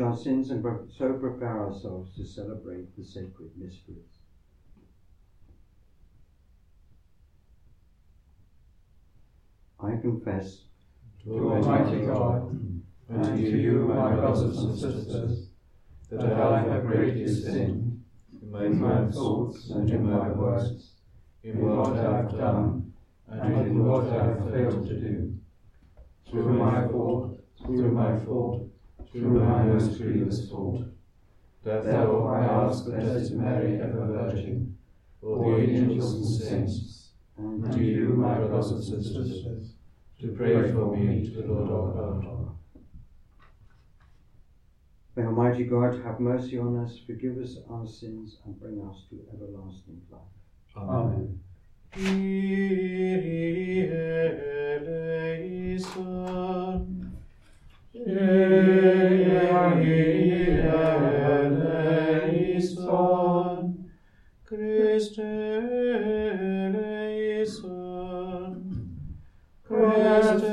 our sins and so prepare ourselves to celebrate the sacred mysteries. I confess To Almighty God, and to you, my brothers and sisters, that I have greatly sinned in my thoughts and in my words, in what I have done, and in what I have failed to do. Through my fault, through my fault, through my most grievous fault. Therefore I ask Blessed Mary, ever Virgin, for the angels and saints, and and you, my brothers and sisters, to pray for me to the Lord our God. May Almighty God have mercy on us, forgive us our sins, and bring us to everlasting life. Amen. Kyrie eleison. Kyrie eleison. Christe eleison, Christe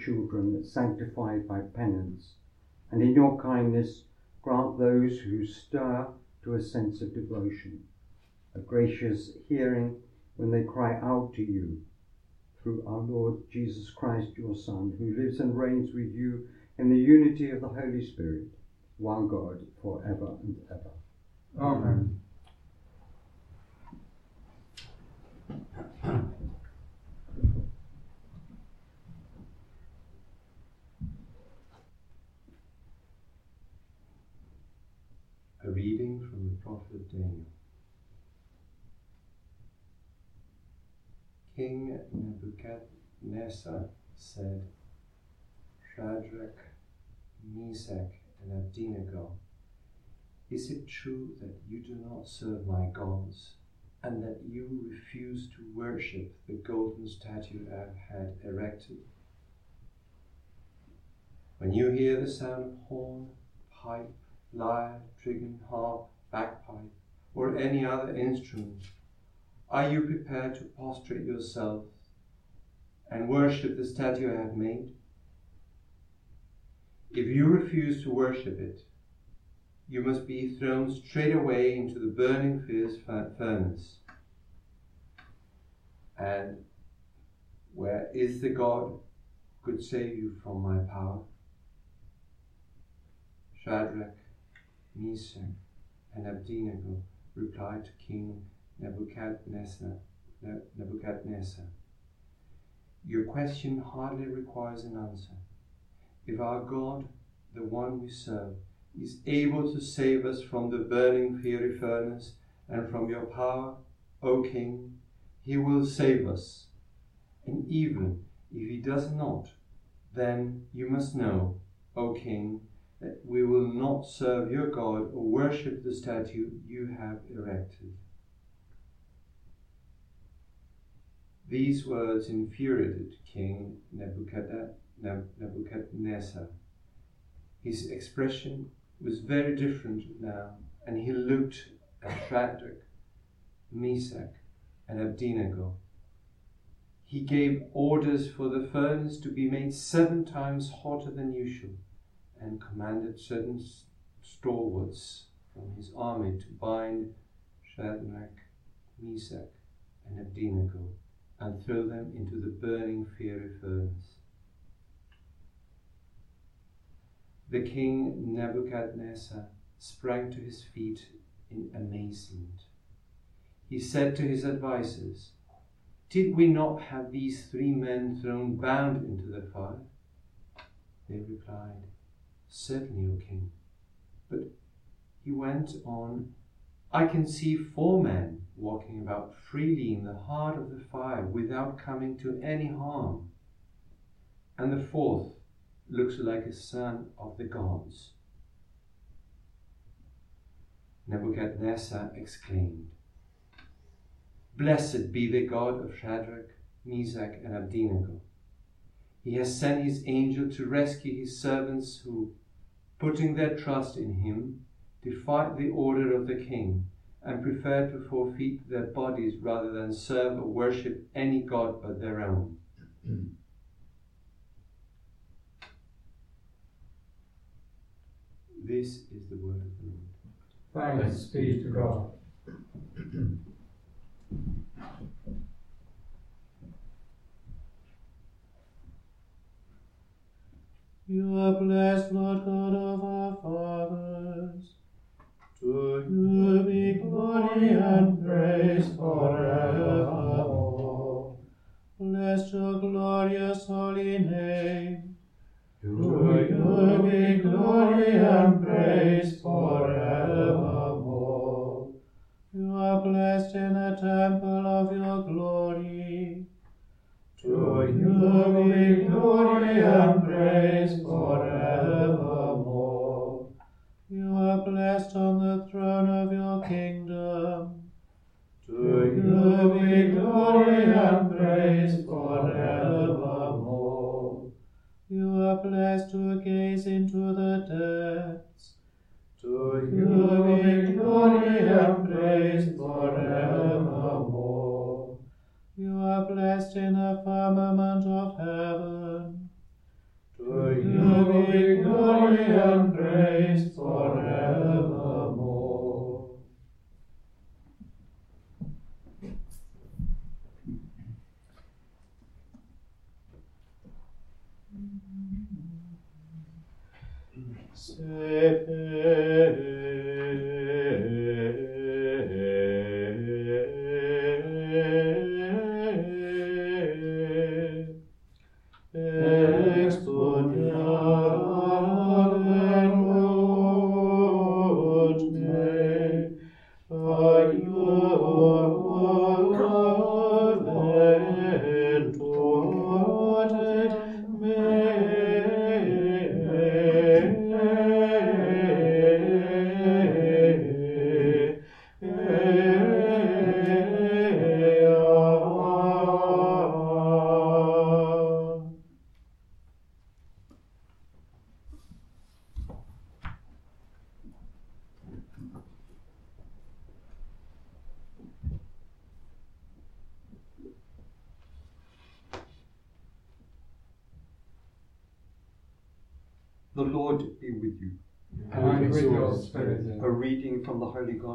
children, sanctified by penance, and in your kindness grant those who stir to a sense of devotion, a gracious hearing when they cry out to you, through our Lord Jesus Christ, your Son, who lives and reigns with you in the unity of the Holy Spirit, one God, for ever and ever. Amen. Reading from the prophet Daniel. King Nebuchadnezzar said, Shadrach, Meshach, and Abednego, is it true that you do not serve my gods, and that you refuse to worship the golden statue I had erected? When you hear the sound of horn, pipe, lyre, trigon, harp, bagpipe, or any other instrument, are you prepared to prostrate yourself and worship the statue I have made? If you refuse to worship it, you must be thrown straight away into the burning fierce furnace. And where is the God who could save you from my power? Shadrach, Meshach, and Abednego replied to King Nebuchadnezzar, Nebuchadnezzar, Your question hardly requires an answer. If our God, the one we serve, is able to save us from the burning fiery furnace and from your power, O King, he will save us. And even if he does not, then you must know, O King, we will not serve your God or worship the statue you have erected. These words infuriated King Nebuchadnezzar, His expression was very different now, and he looked at Shadrach, Meshach, and Abednego. He gave orders for the furnace to be made seven times hotter than usual, and commanded certain stalwarts from his army to bind Shadrach, Meshach, and Abednego and throw them into the burning fiery furnace. The king Nebuchadnezzar sprang to his feet in amazement. He said to his advisers, Did we not have these three men thrown bound into the fire? They replied, Certainly, O king. But he went on, I can see four men walking about freely in the heart of the fire without coming to any harm. And the fourth looks like a son of the gods. Nebuchadnezzar exclaimed, Blessed be the God of Shadrach, Meshach, and Abednego. He has sent his angel to rescue his servants who, putting their trust in him, defied the order of the king and preferred to forfeit their bodies rather than serve or worship any god but their own. this is the word of the Lord. Thanks be to God. You are blessed, Lord God of our fathers. To you be glory and praise forevermore. Bless your glorious holy name. To you be glory and praise forevermore. You are blessed in the temple of your glory. To you be glory and throne of your kingdom. To you be glory and praise forevermore.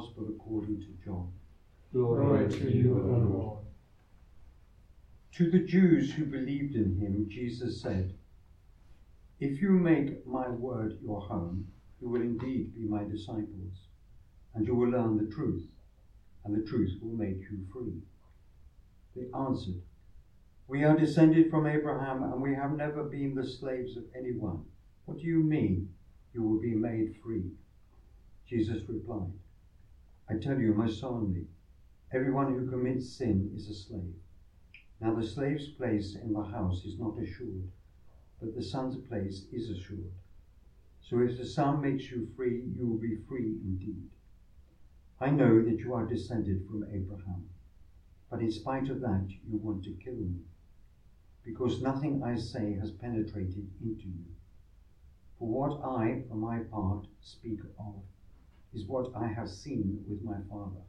Holy Gospel according to John. Glory to you, O Lord. To the Jews who believed in him, Jesus said, If you make my word your home, you will indeed be my disciples, and you will learn the truth, and the truth will make you free. They answered, We are descended from Abraham, and we have never been the slaves of anyone. What do you mean, you will be made free? Jesus replied, I tell you most solemnly, everyone who commits sin is a slave. Now the slave's place in the house is not assured, but the son's place is assured. So if the son makes you free, you will be free indeed. I know that you are descended from Abraham, but in spite of that, you want to kill me, because nothing I say has penetrated into you. For what I, for my part, speak of is what I have seen with my father.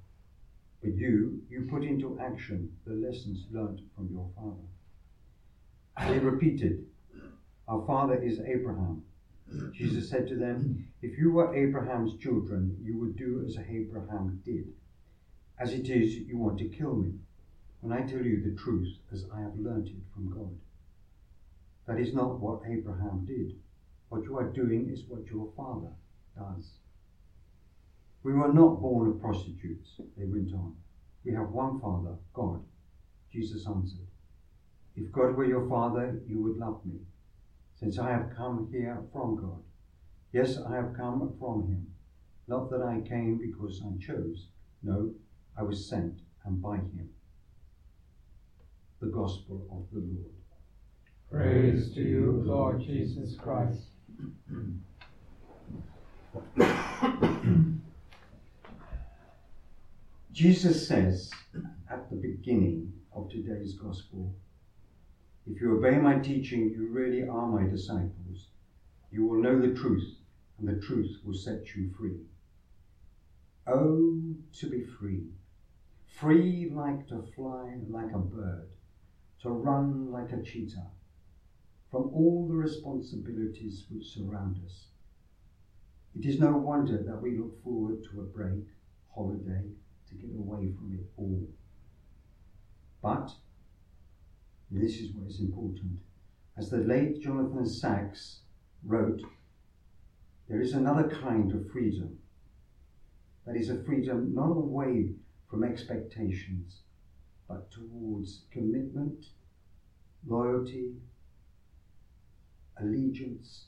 But you, you put into action the lessons learnt from your father. They repeated, Our father is Abraham. Jesus said to them, If you were Abraham's children, you would do as Abraham did. As it is, you want to kill me, when I tell you the truth as I have learnt it from God. That is not what Abraham did. What you are doing is what your father does. We were not born of prostitutes, they went on. We have one Father, God. Jesus answered, If God were your Father, you would love me, since I have come here from God. Yes, I have come from Him. Not that I came because I chose. No, I was sent and by Him. The Gospel of the Lord. Praise to you, Lord Jesus Christ. Jesus says at the beginning of today's Gospel, If you obey my teaching, you really are my disciples. You will know the truth, and the truth will set you free. Oh, to be free! Free like to fly like a bird, to run like a cheetah, from all the responsibilities which surround us. It is no wonder that we look forward to a break, holiday, to get away from it all. But, this is what is important, as the late Jonathan Sacks wrote, there is another kind of freedom. That is a freedom not away from expectations, but towards commitment, loyalty, allegiance,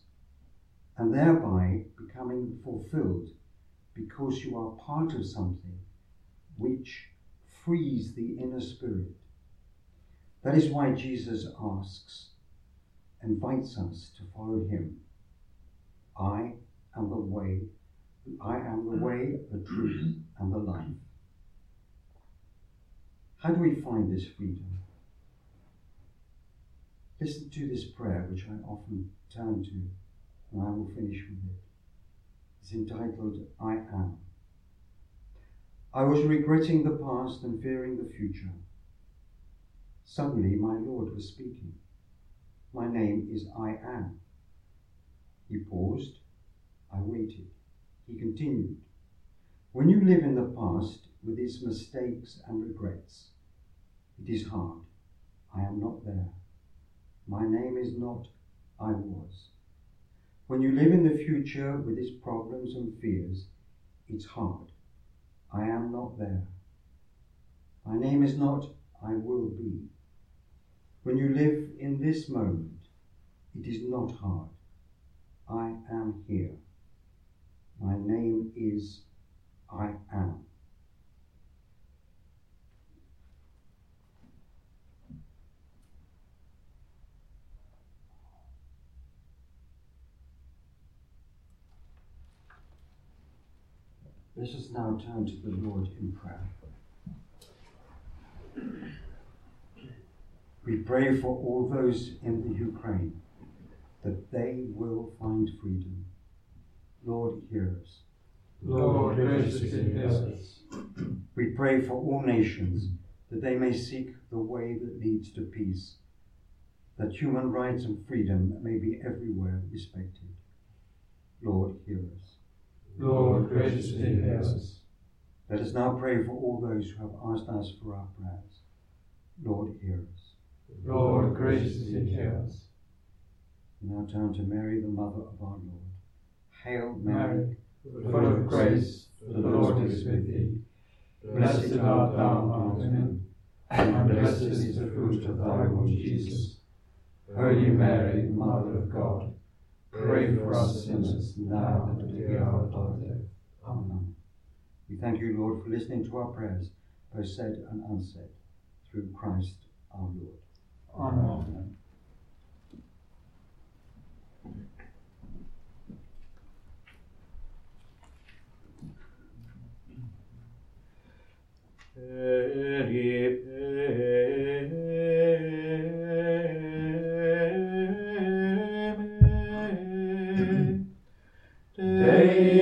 and thereby becoming fulfilled because you are part of something which frees the inner spirit. That is why Jesus asks, invites us to follow him. I am the way, I am the way, the truth, and the life. How do we find this freedom? Listen to this prayer, which I often turn to, and I will finish with it. It's entitled, I Am. I was regretting the past and fearing the future. Suddenly, my Lord was speaking. My name is I Am. He paused. I waited. He continued. When you live in the past with its mistakes and regrets, it is hard. I am not there. My name is not I was. When you live in the future with its problems and fears, it's hard. I am not there. My name is not I will be. When you live in this moment, it is not hard. I am here. My name is I am. Let us now turn to the Lord in prayer. We pray for all those in the Ukraine that they will find freedom. Lord, hear us. Lord, graciously hear us. We pray for all nations that they may seek the way that leads to peace, that human rights and freedom may be everywhere respected. Lord, hear us. Lord, graciously hear us. Let us now pray for all those who have asked us for our prayers. Lord, hear us. Lord, graciously hear us. We now turn to Mary, the mother of our Lord. Hail Mary, Mary, full of grace, the Lord is with thee. Blessed art thou among women, and blessed is the fruit of thy womb, Jesus. Holy Mary, Mother of God, pray for us sinners now and at the hour of our death. Amen. We thank you, Lord, for listening to our prayers, both said and unsaid, through Christ our Lord. Amen. Peri Amen.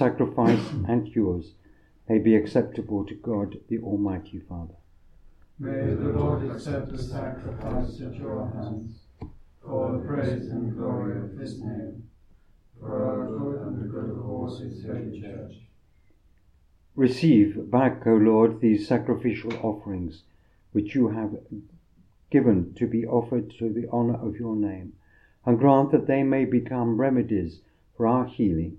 Sacrifice and yours may be acceptable to God the Almighty Father. May the Lord accept the sacrifice at your hands, for the praise and glory of his name, for our good and the good of all his holy church. Receive back, O Lord, these sacrificial offerings which you have given to be offered to the honour of your name, and grant that they may become remedies for our healing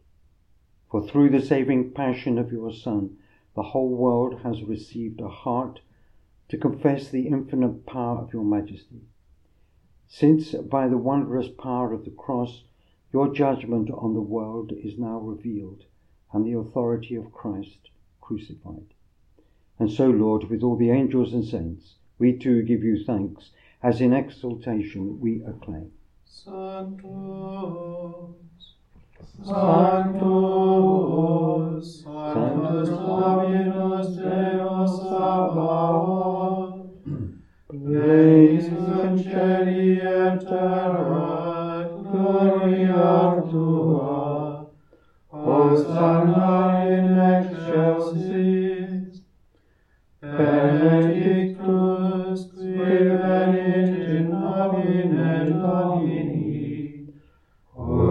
For through the saving passion of your Son, the whole world has received a heart to confess the infinite power of your majesty. Since by the wondrous power of the cross, your judgment on the world is now revealed, and the authority of Christ crucified. And so, Lord, with all the angels and saints, we too give you thanks, as in exultation we acclaim. Sanctus, Sanctus, Sanctus Dominus Deus Sabaoth, Praise in celi et terra, gloria tua, Hosanna in excelsis, benedictus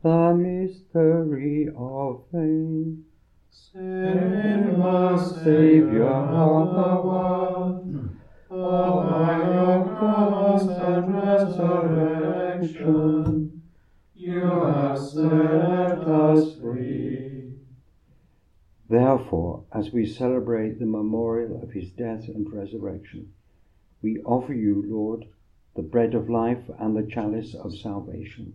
The mystery of faith. Send us, Saviour of the world, O by your cross and resurrection, you have set us free. Therefore, as we celebrate the memorial of his death and resurrection, we offer you, Lord, the bread of life and the chalice of salvation,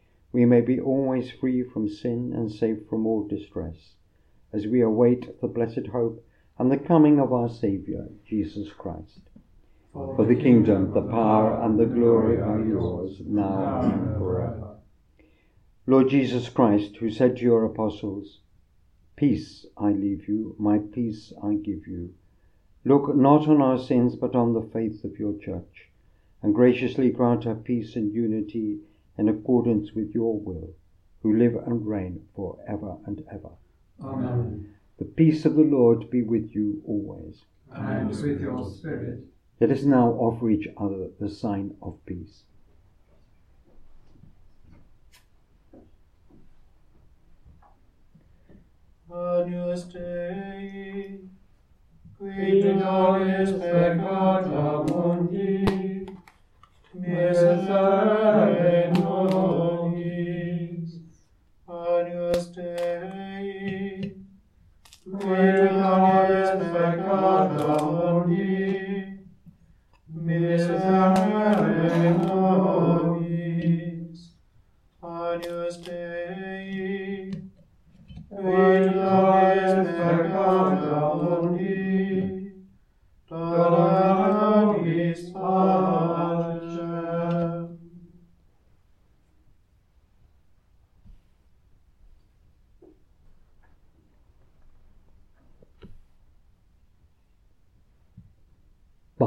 we may be always free from sin and safe from all distress, as we await the blessed hope and the coming of our Saviour, Jesus Christ. For the kingdom, the power, and the glory are yours, now and forever. Lord Jesus Christ, who said to your apostles, Peace I leave you, my peace I give you, look not on our sins, but on the faith of your church, and graciously grant her peace and unity in accordance with your will, who live and reign for ever and ever. Amen. The peace of the Lord be with you always. And with your spirit. Let us now offer each other the sign of peace. Agnus Dei, qui nobis peccata mundi, miserere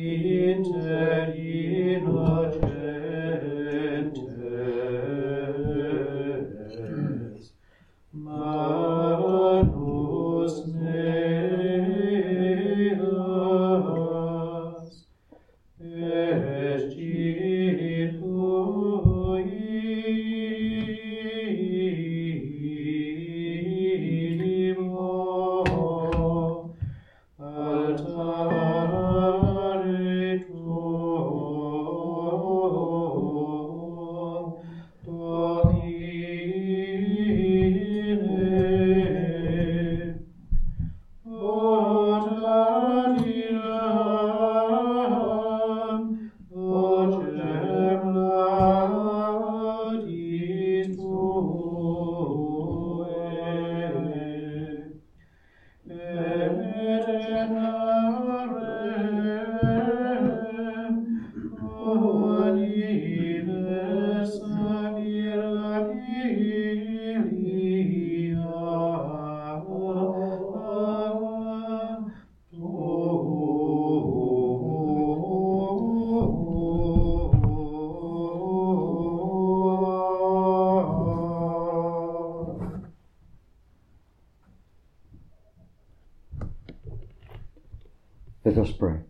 inter us pray.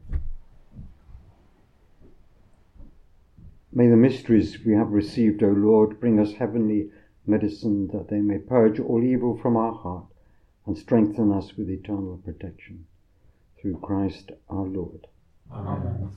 May the mysteries we have received, O Lord, bring us heavenly medicine that they may purge all evil from our heart and strengthen us with eternal protection. Through Christ our Lord. Amen.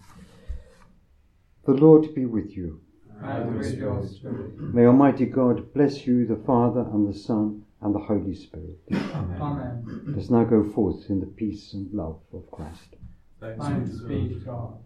The Lord be with you. And with your spirit. May Almighty God bless you, the Father and the Son and the Holy Spirit. Amen. Let us now go forth in the peace and love of Christ. Thanks be to God.